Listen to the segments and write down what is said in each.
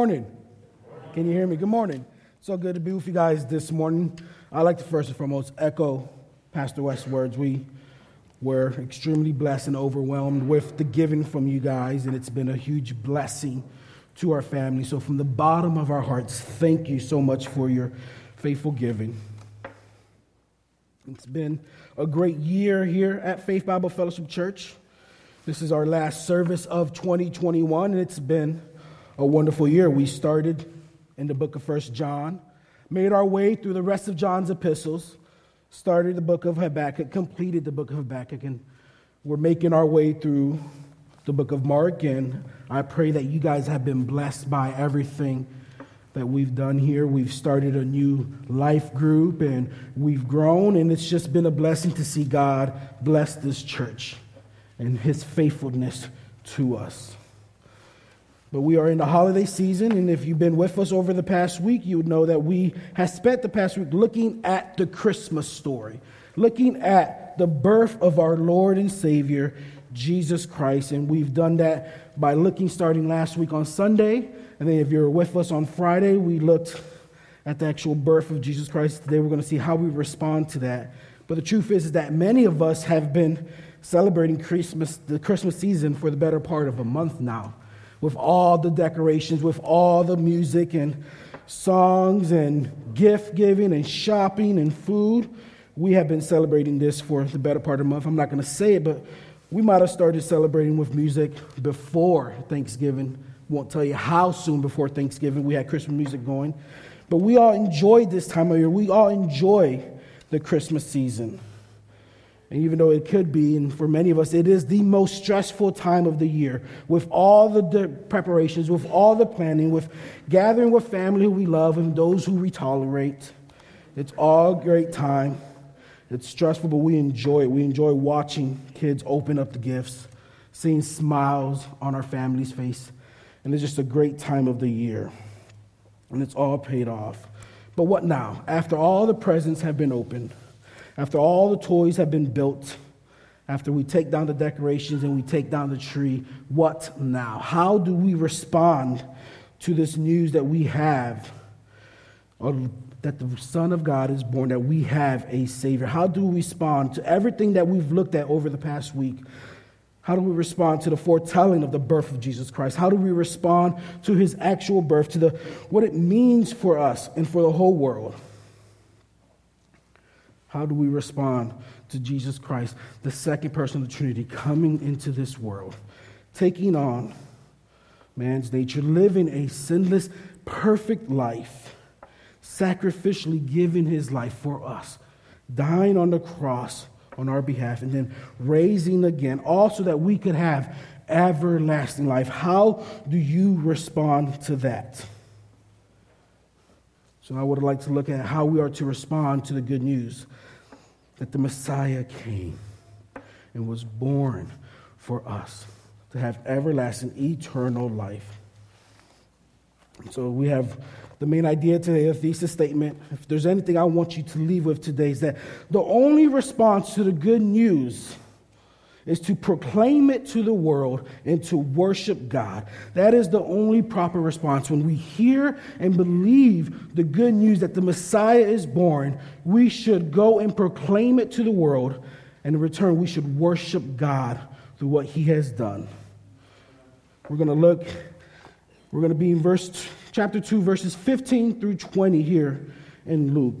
morning. Can you hear me? Good morning. So good to be with you guys this morning. I'd like to first and foremost echo Pastor West's words. We were extremely blessed and overwhelmed with the giving from you guys, and it's been a huge blessing to our family. So, from the bottom of our hearts, thank you so much for your faithful giving. It's been a great year here at Faith Bible Fellowship Church. This is our last service of 2021, and it's been a wonderful year. We started in the book of First John, made our way through the rest of John's epistles, started the book of Habakkuk, completed the book of Habakkuk, and we're making our way through the book of Mark. And I pray that you guys have been blessed by everything that we've done here. We've started a new life group and we've grown, and it's just been a blessing to see God bless this church and his faithfulness to us. But we are in the holiday season, and if you've been with us over the past week, you would know that we have spent the past week looking at the Christmas story, looking at the birth of our Lord and Savior, Jesus Christ. And we've done that by looking starting last week on Sunday. And then if you're with us on Friday, we looked at the actual birth of Jesus Christ. Today we're going to see how we respond to that. But the truth is, is that many of us have been celebrating Christmas, the Christmas season for the better part of a month now with all the decorations, with all the music and songs and gift giving and shopping and food. We have been celebrating this for the better part of the month. I'm not going to say it, but we might have started celebrating with music before Thanksgiving. Won't tell you how soon before Thanksgiving we had Christmas music going. But we all enjoyed this time of year. We all enjoy the Christmas season. And even though it could be, and for many of us, it is the most stressful time of the year with all the preparations, with all the planning, with gathering with family who we love and those who we tolerate. It's all great time. It's stressful, but we enjoy it. We enjoy watching kids open up the gifts, seeing smiles on our family's face. And it's just a great time of the year. And it's all paid off. But what now? After all the presents have been opened, after all the toys have been built, after we take down the decorations and we take down the tree, what now? How do we respond to this news that we have that the Son of God is born, that we have a Savior? How do we respond to everything that we've looked at over the past week? How do we respond to the foretelling of the birth of Jesus Christ? How do we respond to his actual birth, to the, what it means for us and for the whole world? How do we respond to Jesus Christ, the second person of the Trinity, coming into this world, taking on man's nature, living a sinless, perfect life, sacrificially giving his life for us, dying on the cross on our behalf, and then raising again, also that we could have everlasting life? How do you respond to that? So I would like to look at how we are to respond to the good news that the Messiah came and was born for us to have everlasting, eternal life. So we have the main idea today, a thesis statement. If there's anything I want you to leave with today, is that the only response to the good news is to proclaim it to the world and to worship God. That is the only proper response. When we hear and believe the good news that the Messiah is born, we should go and proclaim it to the world. And in return, we should worship God through what he has done. We're going to look, we're going to be in verse chapter 2, verses 15 through 20 here in Luke.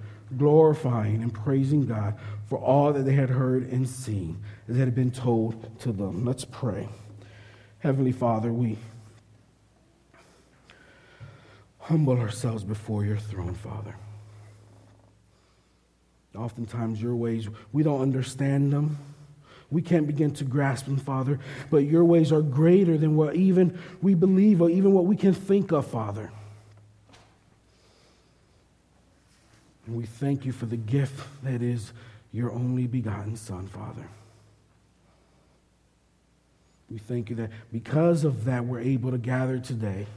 glorifying and praising God for all that they had heard and seen as had been told to them. Let's pray. Heavenly Father, we humble ourselves before your throne, Father. Oftentimes, your ways, we don't understand them. We can't begin to grasp them, Father, but your ways are greater than what even we believe or even what we can think of, Father. And we thank you for the gift that is your only begotten Son, Father. We thank you that because of that, we're able to gather today.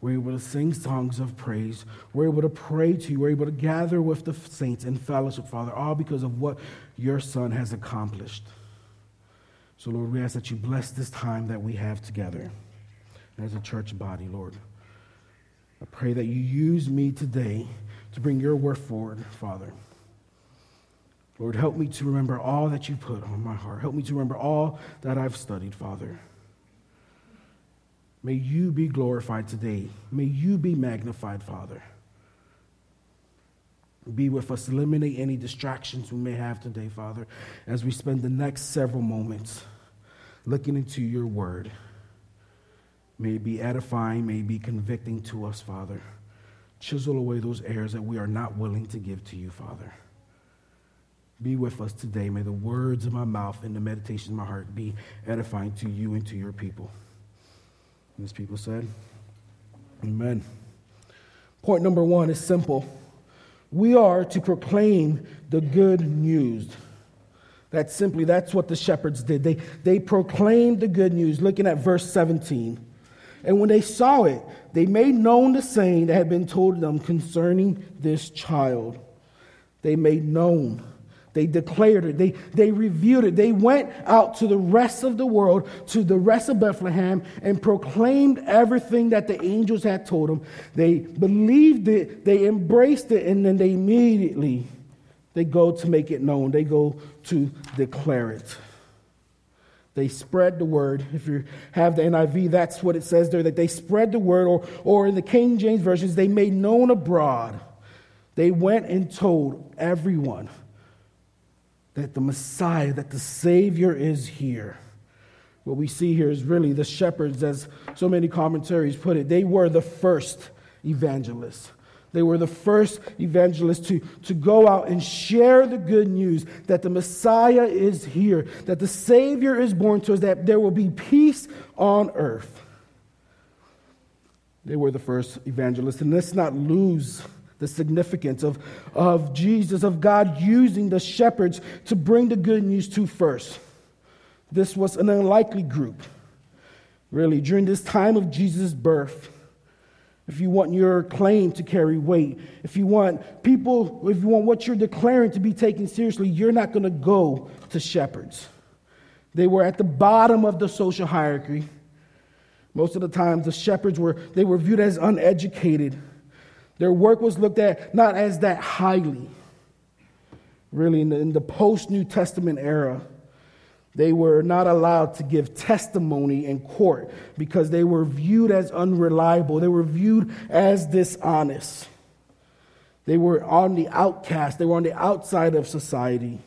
We're able to sing songs of praise. We're able to pray to you. We're able to gather with the saints in fellowship, Father, all because of what your Son has accomplished. So, Lord, we ask that you bless this time that we have together as a church body, Lord. I pray that you use me today to bring your word forward, Father. Lord, help me to remember all that you put on my heart. Help me to remember all that I've studied, Father. May you be glorified today. May you be magnified, Father. Be with us. Eliminate any distractions we may have today, Father, as we spend the next several moments looking into your word. May it be edifying, may it be convicting to us, Father. Chisel away those errors that we are not willing to give to you, Father. Be with us today. May the words of my mouth and the meditation of my heart be edifying to you and to your people. And as people said, Amen. Point number one is simple. We are to proclaim the good news. That's simply, that's what the shepherds did. They, they proclaimed the good news. Looking at verse 17. And when they saw it, they made known the saying that had been told them concerning this child. They made known they declared it. They, they reviewed it. They went out to the rest of the world, to the rest of Bethlehem, and proclaimed everything that the angels had told them. They believed it. They embraced it. And then they immediately, they go to make it known. They go to declare it. They spread the word. If you have the NIV, that's what it says there, that they spread the word. Or, or in the King James versions, they made known abroad. They went and told everyone that the Messiah, that the Savior is here. What we see here is really the shepherds, as so many commentaries put it, they were the first evangelists. They were the first evangelists to, to go out and share the good news that the Messiah is here, that the Savior is born to us, that there will be peace on earth. They were the first evangelists. And let's not lose the significance of, of Jesus, of God using the shepherds to bring the good news to first. This was an unlikely group. Really, during this time of Jesus' birth, if you want your claim to carry weight, if you want people, if you want what you're declaring to be taken seriously, you're not going to go to shepherds. They were at the bottom of the social hierarchy. Most of the times, the shepherds were, they were viewed as uneducated their work was looked at not as that highly. Really, in the, in the post New Testament era, they were not allowed to give testimony in court because they were viewed as unreliable. They were viewed as dishonest. They were on the outcast, they were on the outside of society.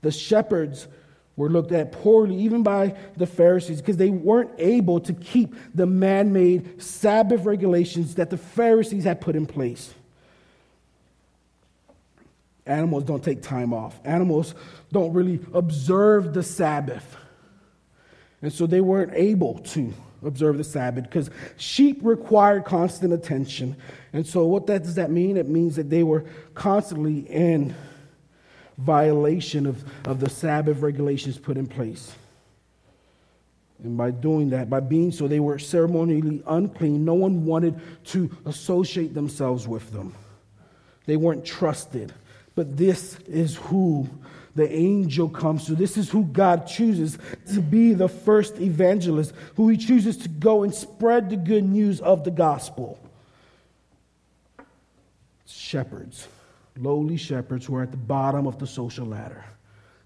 The shepherds were looked at poorly, even by the Pharisees, because they weren't able to keep the man made Sabbath regulations that the Pharisees had put in place. Animals don't take time off, animals don't really observe the Sabbath. And so they weren't able to observe the Sabbath because sheep required constant attention. And so, what that, does that mean? It means that they were constantly in violation of, of the Sabbath regulations put in place. And by doing that, by being so, they were ceremonially unclean. No one wanted to associate themselves with them. They weren't trusted. But this is who the angel comes to. This is who God chooses to be the first evangelist, who he chooses to go and spread the good news of the gospel. Shepherds lowly shepherds who are at the bottom of the social ladder.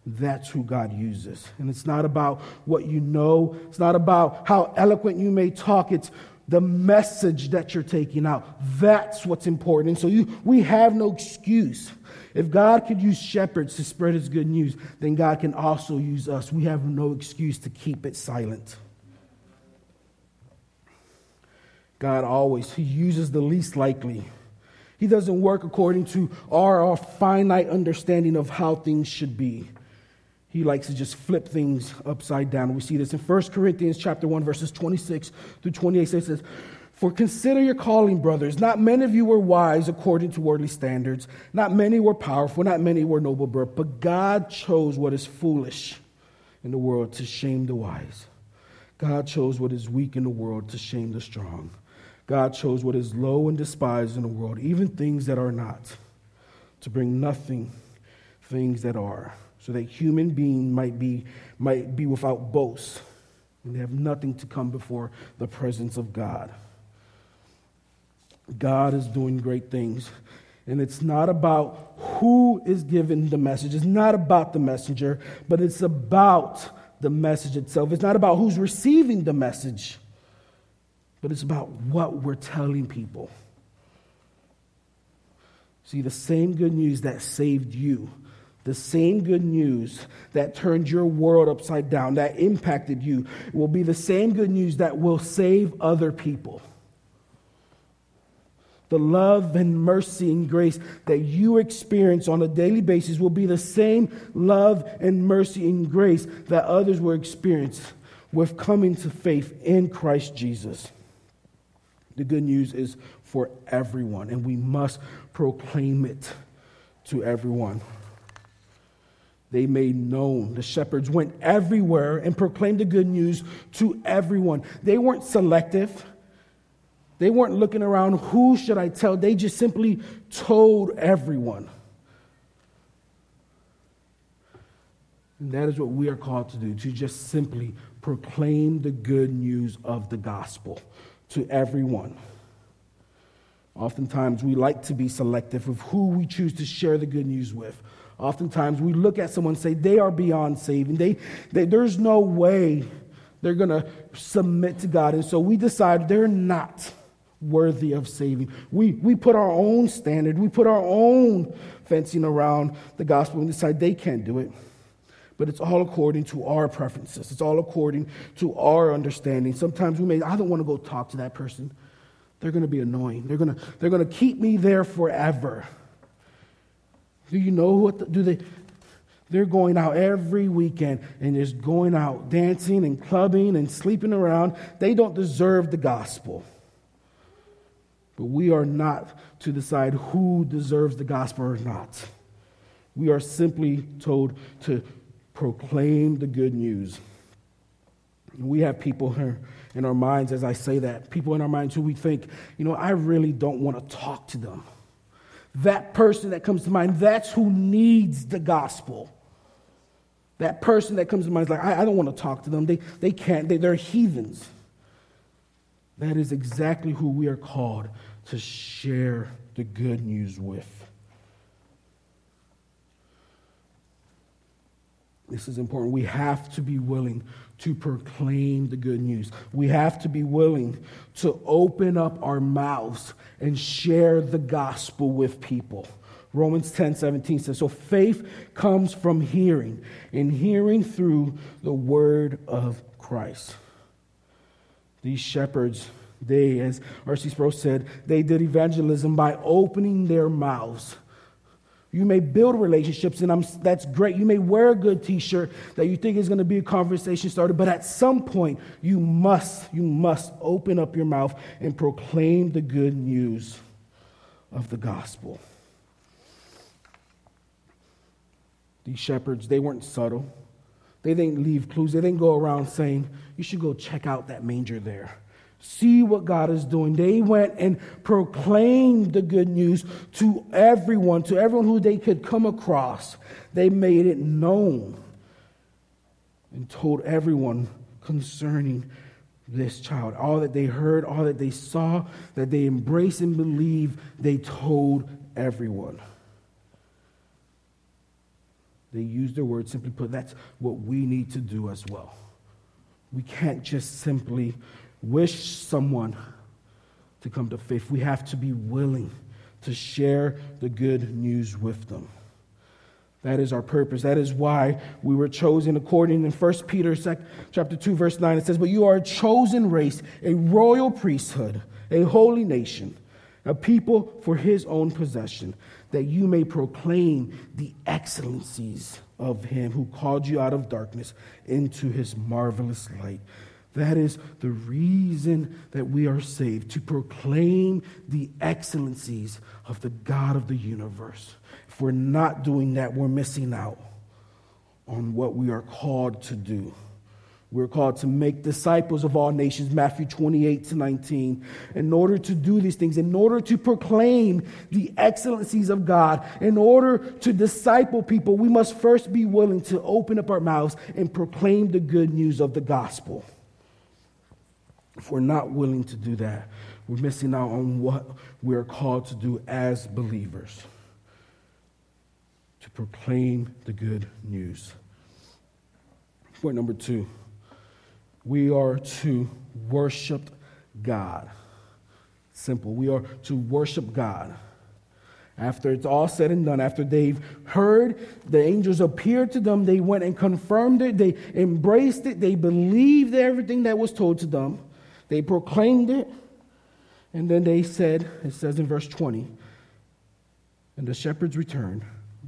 That's who God uses. And it's not about what you know, it's not about how eloquent you may talk, it's the message that you're taking out. That's what's important. And so you, we have no excuse. If God could use shepherds to spread his good news, then God can also use us. We have no excuse to keep it silent. God always, he uses the least likely. He doesn't work according to our, our finite understanding of how things should be. He likes to just flip things upside down. We see this in 1 Corinthians chapter 1, verses 26 through 28. It says, For consider your calling, brothers. Not many of you were wise according to worldly standards. Not many were powerful. Not many were noble birth. But God chose what is foolish in the world to shame the wise. God chose what is weak in the world to shame the strong. God chose what is low and despised in the world, even things that are not, to bring nothing things that are, so that human being might be, might be without boast, and have nothing to come before the presence of God. God is doing great things. And it's not about who is giving the message. It's not about the messenger, but it's about the message itself. It's not about who's receiving the message, but it's about what we're telling people. See, the same good news that saved you, the same good news that turned your world upside down, that impacted you, will be the same good news that will save other people the love and mercy and grace that you experience on a daily basis will be the same love and mercy and grace that others will experience with coming to faith in Christ Jesus. The good news is for everyone, and we must proclaim it to everyone. They made known. The shepherds went everywhere and proclaimed the good news to everyone. They weren't selective. They weren't looking around, who should I tell? They just simply told everyone. And that is what we are called to do, to just simply proclaim the good news of the gospel to everyone. Oftentimes, we like to be selective of who we choose to share the good news with. Oftentimes, we look at someone and say, they are beyond saving. They, they, there's no way they're going to submit to God. And so we decide they're not worthy of saving. We, we put our own standard, we put our own fencing around the gospel and decide they can't do it. But it's all according to our preferences. It's all according to our understanding. Sometimes we may, I don't want to go talk to that person. They're going to be annoying. They're going to, they're going to keep me there forever. Do you know what the, do they they're going out every weekend and just going out dancing and clubbing and sleeping around. They don't deserve the gospel. But we are not to decide who deserves the gospel or not. We are simply told to proclaim the good news. We have people here in our minds, as I say that, people in our minds who we think, you know, I really don't want to talk to them. That person that comes to mind, that's who needs the gospel. That person that comes to mind is like, I, I don't want to talk to them. They, they can't, they, they're heathens. That is exactly who we are called to share the good news with. This is important. We have to be willing to proclaim the good news. We have to be willing to open up our mouths and share the gospel with people. Romans 10 17 says, So faith comes from hearing, and hearing through the word of Christ. These shepherds they, as R.C. Sproul said, they did evangelism by opening their mouths. You may build relationships, and I'm, that's great. You may wear a good T-shirt that you think is going to be a conversation starter, but at some point, you must, you must open up your mouth and proclaim the good news of the gospel. These shepherds, they weren't subtle. They didn't leave clues. They didn't go around saying, "You should go check out that manger there." see what God is doing. They went and proclaimed the good news to everyone, to everyone who they could come across. They made it known and told everyone concerning this child. All that they heard, all that they saw, that they embraced and believed, they told everyone. They use their word simply put. That's what we need to do as well. We can't just simply wish someone to come to faith, we have to be willing to share the good news with them. That is our purpose. That is why we were chosen according in 1 Peter chapter 2 verse 9 it says, "But you are a chosen race, a royal priesthood, a holy nation, a people for his own possession, that you may proclaim the excellencies of him who called you out of darkness into his marvelous light." That is the reason that we are saved, to proclaim the excellencies of the God of the universe. If we're not doing that, we're missing out on what we are called to do. We're called to make disciples of all nations, Matthew 28 to 19. In order to do these things, in order to proclaim the excellencies of God, in order to disciple people, we must first be willing to open up our mouths and proclaim the good news of the gospel. If we're not willing to do that, we're missing out on what we're called to do as believers to proclaim the good news. Point number two we are to worship God. Simple. We are to worship God. After it's all said and done, after they've heard the angels appear to them, they went and confirmed it, they embraced it, they believed everything that was told to them, they proclaimed it, and then they said, it says in verse 20, and the shepherds returned,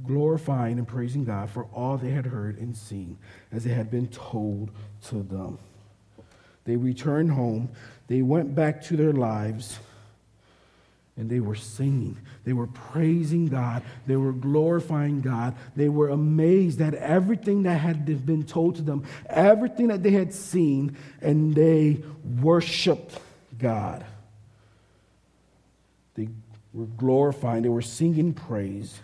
glorifying and praising God for all they had heard and seen, as it had been told to them. They returned home. They went back to their lives and they were singing. They were praising God. They were glorifying God. They were amazed at everything that had been told to them, everything that they had seen, and they worshiped God. They were glorifying, they were singing praise.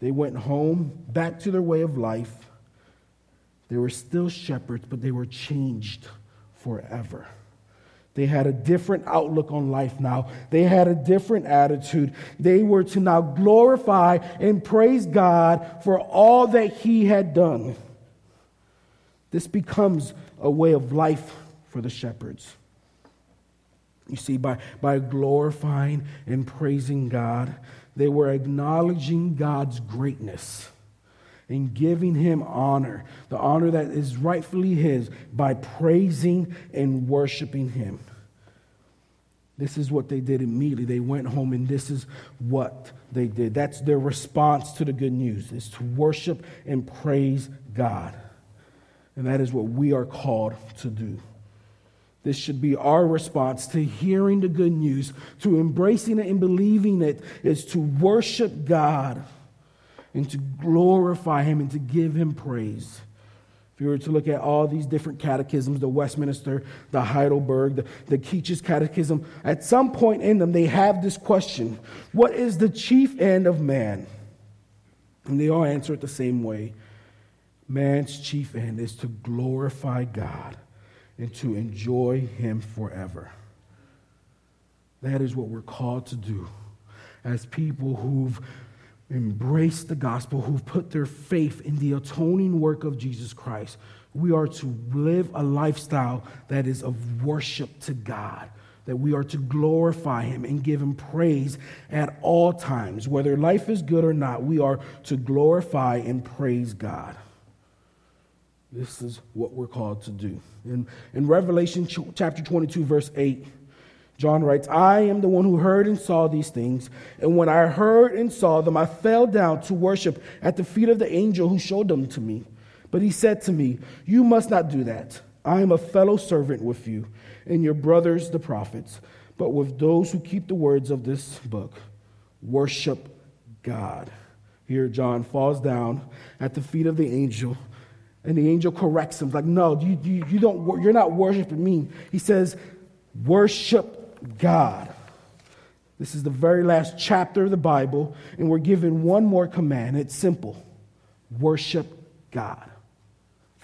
They went home, back to their way of life. They were still shepherds, but they were changed forever. They had a different outlook on life now. They had a different attitude. They were to now glorify and praise God for all that He had done. This becomes a way of life for the shepherds. You see, by, by glorifying and praising God, they were acknowledging God's greatness and giving him honor, the honor that is rightfully his, by praising and worshiping him. This is what they did immediately. They went home, and this is what they did. That's their response to the good news, is to worship and praise God. And that is what we are called to do. This should be our response to hearing the good news, to embracing it and believing it, is to worship God and to glorify him and to give him praise. If you were to look at all these different catechisms, the Westminster, the Heidelberg, the, the Keach's catechism, at some point in them, they have this question What is the chief end of man? And they all answer it the same way Man's chief end is to glorify God and to enjoy Him forever. That is what we're called to do as people who've embraced the gospel, who've put their faith in the atoning work of Jesus Christ, we are to live a lifestyle that is of worship to God, that we are to glorify Him and give Him praise at all times. Whether life is good or not, we are to glorify and praise God. This is what we're called to do. In, in Revelation chapter 22, verse 8, John writes, I am the one who heard and saw these things. And when I heard and saw them, I fell down to worship at the feet of the angel who showed them to me. But he said to me, You must not do that. I am a fellow servant with you and your brothers, the prophets, but with those who keep the words of this book. Worship God. Here, John falls down at the feet of the angel, and the angel corrects him, like, No, you, you, you don't, you're not worshiping me. He says, Worship God. This is the very last chapter of the Bible, and we're given one more command. It's simple worship God.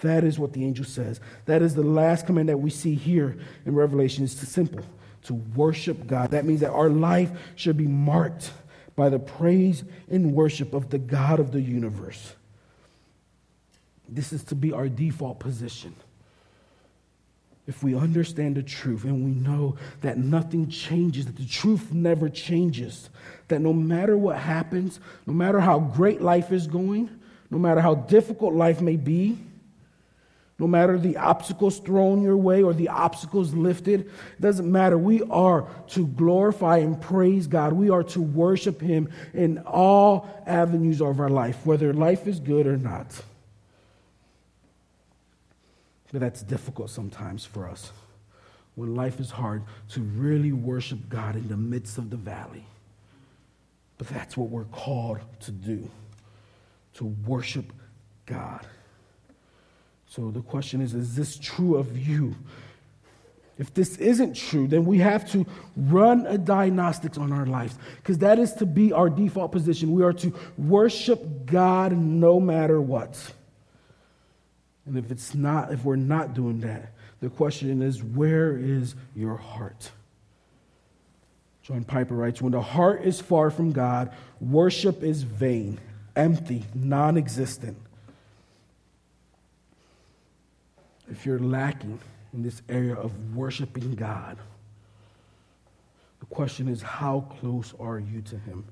That is what the angel says. That is the last command that we see here in Revelation. It's simple to worship God. That means that our life should be marked by the praise and worship of the God of the universe. This is to be our default position if we understand the truth and we know that nothing changes, that the truth never changes, that no matter what happens, no matter how great life is going, no matter how difficult life may be, no matter the obstacles thrown your way or the obstacles lifted, it doesn't matter. We are to glorify and praise God. We are to worship Him in all avenues of our life, whether life is good or not. But that's difficult sometimes for us when life is hard to really worship God in the midst of the valley. But that's what we're called to do to worship God. So the question is is this true of you? If this isn't true, then we have to run a diagnostics on our lives because that is to be our default position. We are to worship God no matter what. And if it's not, if we're not doing that, the question is, where is your heart? John Piper writes When the heart is far from God, worship is vain, empty, non existent. If you're lacking in this area of worshiping God, the question is, how close are you to Him?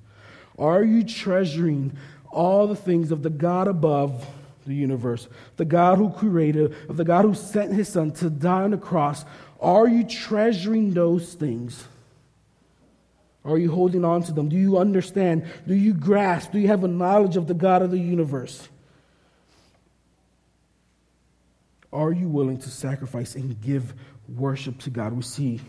Are you treasuring all the things of the God above the universe, the God who created, of the God who sent his son to die on the cross, are you treasuring those things? Are you holding on to them? Do you understand? Do you grasp? Do you have a knowledge of the God of the universe? Are you willing to sacrifice and give worship to God? We see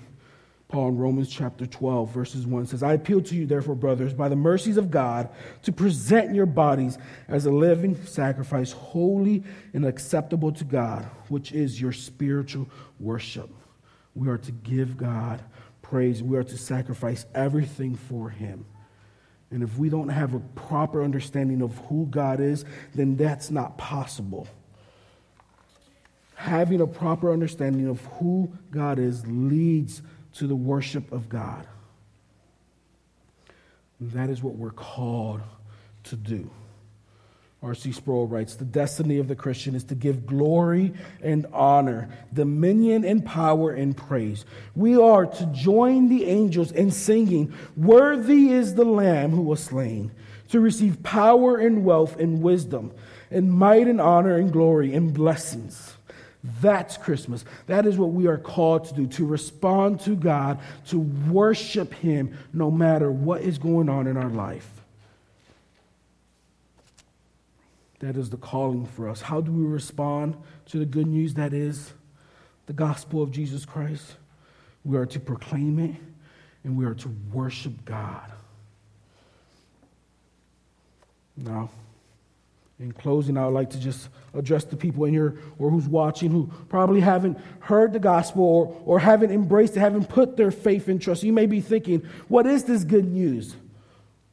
Paul in Romans chapter 12, verses 1 says, I appeal to you, therefore, brothers, by the mercies of God, to present your bodies as a living sacrifice, holy and acceptable to God, which is your spiritual worship. We are to give God praise. We are to sacrifice everything for Him. And if we don't have a proper understanding of who God is, then that's not possible. Having a proper understanding of who God is leads to the worship of God. that is what we're called to do. R.C. Sproul writes The destiny of the Christian is to give glory and honor, dominion and power and praise. We are to join the angels in singing, Worthy is the Lamb who was slain, to receive power and wealth and wisdom, and might and honor and glory and blessings. That's Christmas. That is what we are called to do to respond to God, to worship Him no matter what is going on in our life. That is the calling for us. How do we respond to the good news that is the gospel of Jesus Christ? We are to proclaim it and we are to worship God. Now, in closing, I would like to just address the people in here or who's watching who probably haven't heard the gospel or, or haven't embraced it, haven't put their faith and trust. You may be thinking, what is this good news?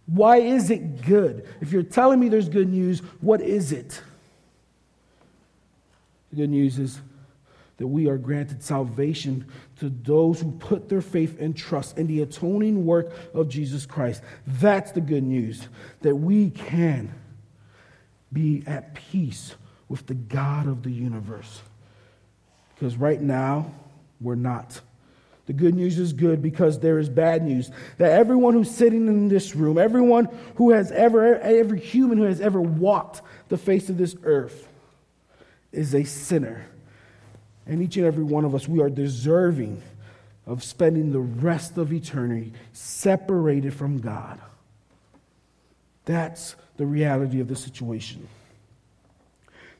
Why is it good? If you're telling me there's good news, what is it? The good news is that we are granted salvation to those who put their faith and trust in the atoning work of Jesus Christ. That's the good news that we can be at peace with the God of the universe. Because right now, we're not. The good news is good because there is bad news. That everyone who's sitting in this room, everyone who has ever, every human who has ever walked the face of this earth is a sinner. And each and every one of us, we are deserving of spending the rest of eternity separated from God. That's the reality of the situation.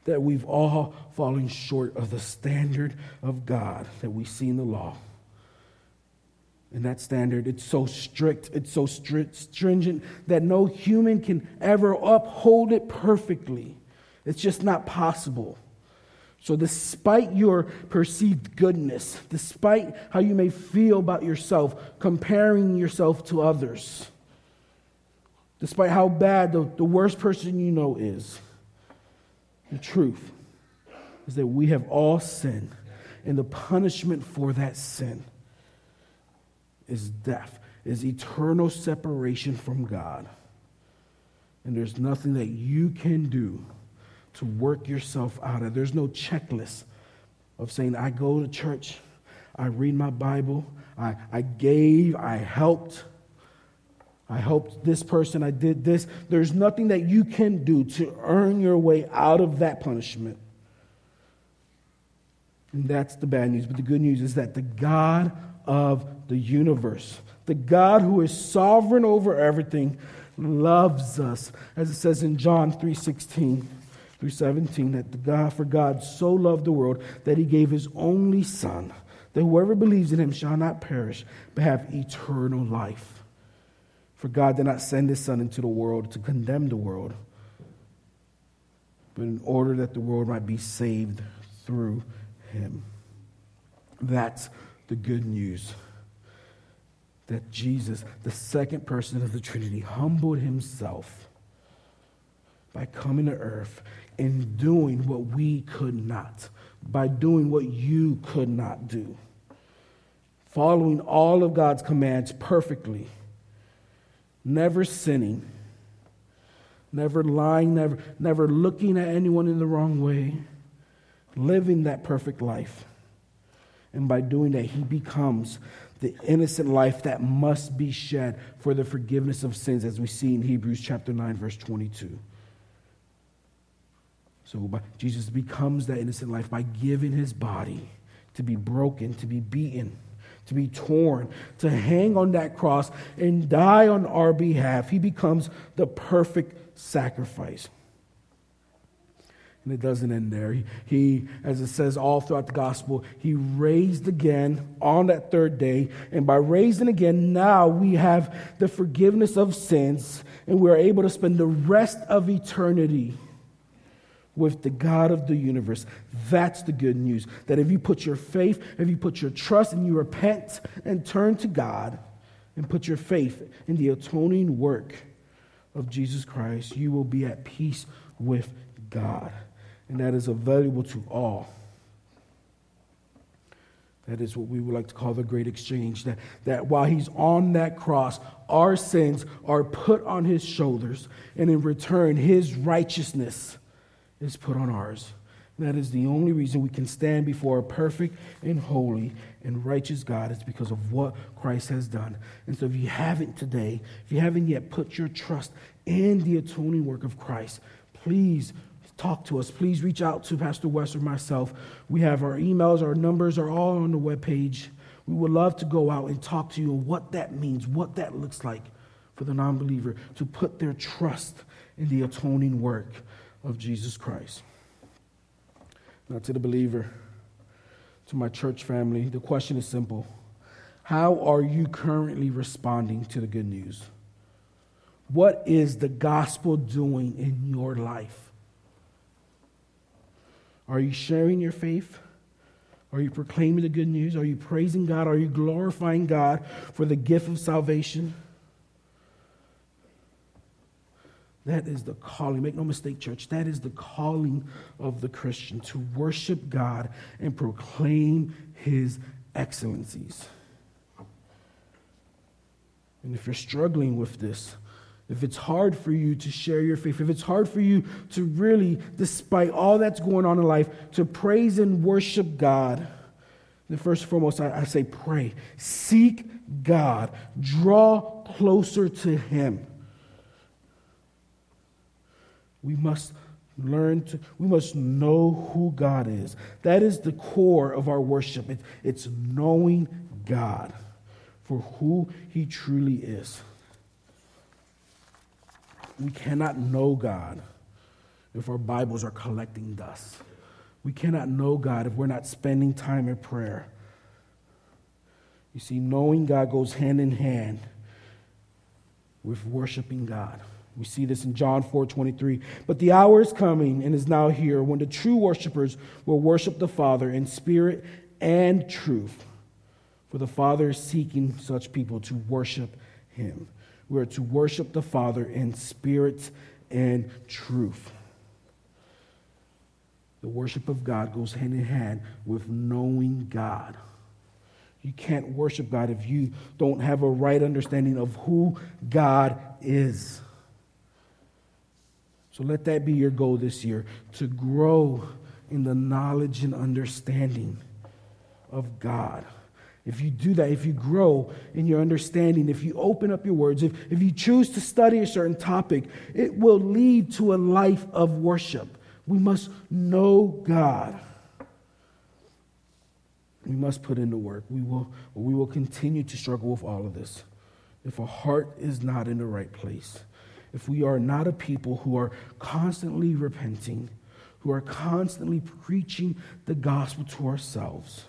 That we've all fallen short of the standard of God that we see in the law. And that standard, it's so strict, it's so strict, stringent that no human can ever uphold it perfectly. It's just not possible. So, despite your perceived goodness, despite how you may feel about yourself, comparing yourself to others, despite how bad the, the worst person you know is. The truth is that we have all sinned, and the punishment for that sin is death, is eternal separation from God. And there's nothing that you can do to work yourself out of. There's no checklist of saying, I go to church, I read my Bible, I, I gave, I helped. I helped this person, I did this. There's nothing that you can do to earn your way out of that punishment. And that's the bad news. But the good news is that the God of the universe, the God who is sovereign over everything, loves us. As it says in John 3:16, through 17 that the God for God so loved the world that he gave his only son that whoever believes in him shall not perish but have eternal life. For God did not send his son into the world to condemn the world, but in order that the world might be saved through him. That's the good news. That Jesus, the second person of the Trinity, humbled himself by coming to earth and doing what we could not, by doing what you could not do, following all of God's commands perfectly, never sinning, never lying, never, never looking at anyone in the wrong way, living that perfect life. And by doing that, he becomes the innocent life that must be shed for the forgiveness of sins, as we see in Hebrews chapter 9, verse 22. So Jesus becomes that innocent life by giving his body to be broken, to be beaten, to be torn, to hang on that cross and die on our behalf. He becomes the perfect sacrifice. And it doesn't end there. He, he, as it says all throughout the gospel, he raised again on that third day. And by raising again, now we have the forgiveness of sins and we're able to spend the rest of eternity with the God of the universe. That's the good news. That if you put your faith, if you put your trust, and you repent and turn to God and put your faith in the atoning work of Jesus Christ, you will be at peace with God. And that is available to all. That is what we would like to call the great exchange. That, that while he's on that cross, our sins are put on his shoulders, and in return, his righteousness is put on ours. That is the only reason we can stand before a perfect and holy and righteous God is because of what Christ has done. And so if you haven't today, if you haven't yet put your trust in the atoning work of Christ, please talk to us. Please reach out to Pastor West or myself. We have our emails, our numbers are all on the webpage. We would love to go out and talk to you on what that means, what that looks like for the non believer to put their trust in the atoning work of Jesus Christ. Now, to the believer, to my church family, the question is simple How are you currently responding to the good news? What is the gospel doing in your life? Are you sharing your faith? Are you proclaiming the good news? Are you praising God? Are you glorifying God for the gift of salvation? That is the calling. Make no mistake, church. That is the calling of the Christian to worship God and proclaim his excellencies. And if you're struggling with this, if it's hard for you to share your faith, if it's hard for you to really, despite all that's going on in life, to praise and worship God, then first and foremost, I, I say pray. Seek God. Draw closer to Him. We must learn to, we must know who God is. That is the core of our worship. It, it's knowing God for who He truly is. We cannot know God if our Bibles are collecting dust. We cannot know God if we're not spending time in prayer. You see, knowing God goes hand in hand with worshiping God. We see this in John 4 23. But the hour is coming and is now here when the true worshipers will worship the Father in spirit and truth. For the Father is seeking such people to worship him. We are to worship the Father in spirit and truth. The worship of God goes hand in hand with knowing God. You can't worship God if you don't have a right understanding of who God is. So let that be your goal this year to grow in the knowledge and understanding of God. If you do that, if you grow in your understanding, if you open up your words, if, if you choose to study a certain topic, it will lead to a life of worship. We must know God. We must put in the work. We will, we will continue to struggle with all of this if our heart is not in the right place if we are not a people who are constantly repenting, who are constantly preaching the gospel to ourselves,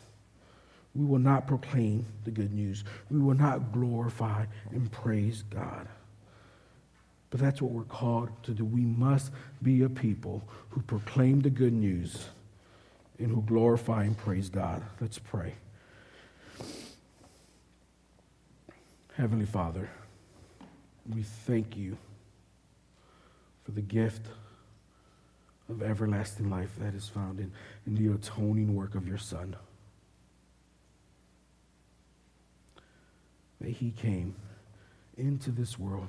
we will not proclaim the good news. We will not glorify and praise God. But that's what we're called to do. We must be a people who proclaim the good news and who glorify and praise God. Let's pray. Heavenly Father, we thank you for the gift of everlasting life that is found in, in the atoning work of your Son. That he came into this world,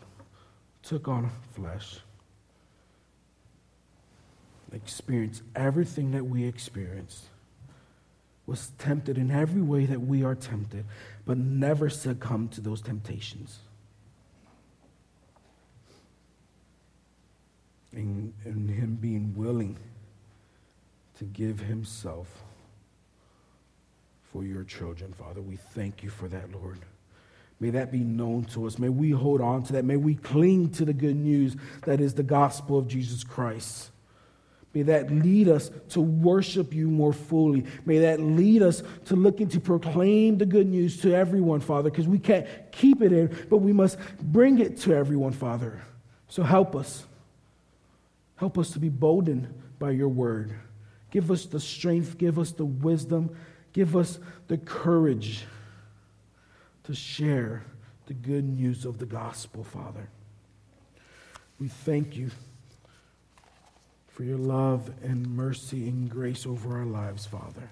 took on flesh, experienced everything that we experienced, was tempted in every way that we are tempted, but never succumbed to those temptations. And, him being willing to give himself for your children, Father. We thank you for that, Lord. May that be known to us. May we hold on to that. May we cling to the good news that is the gospel of Jesus Christ. May that lead us to worship you more fully. May that lead us to looking to proclaim the good news to everyone, Father, because we can't keep it in, but we must bring it to everyone, Father. So help us. Help us to be boldened by your word. Give us the strength, give us the wisdom, give us the courage to share the good news of the gospel, Father. We thank you for your love and mercy and grace over our lives, Father.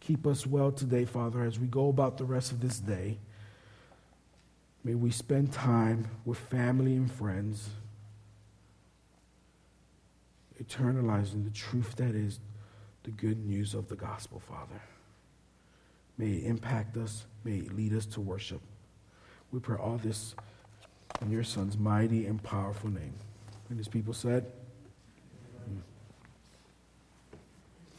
Keep us well today, Father, as we go about the rest of this day. May we spend time with family and friends eternalizing the truth that is the good news of the gospel, Father. May it impact us, may it lead us to worship. We pray all this in your Son's mighty and powerful name. And his people said,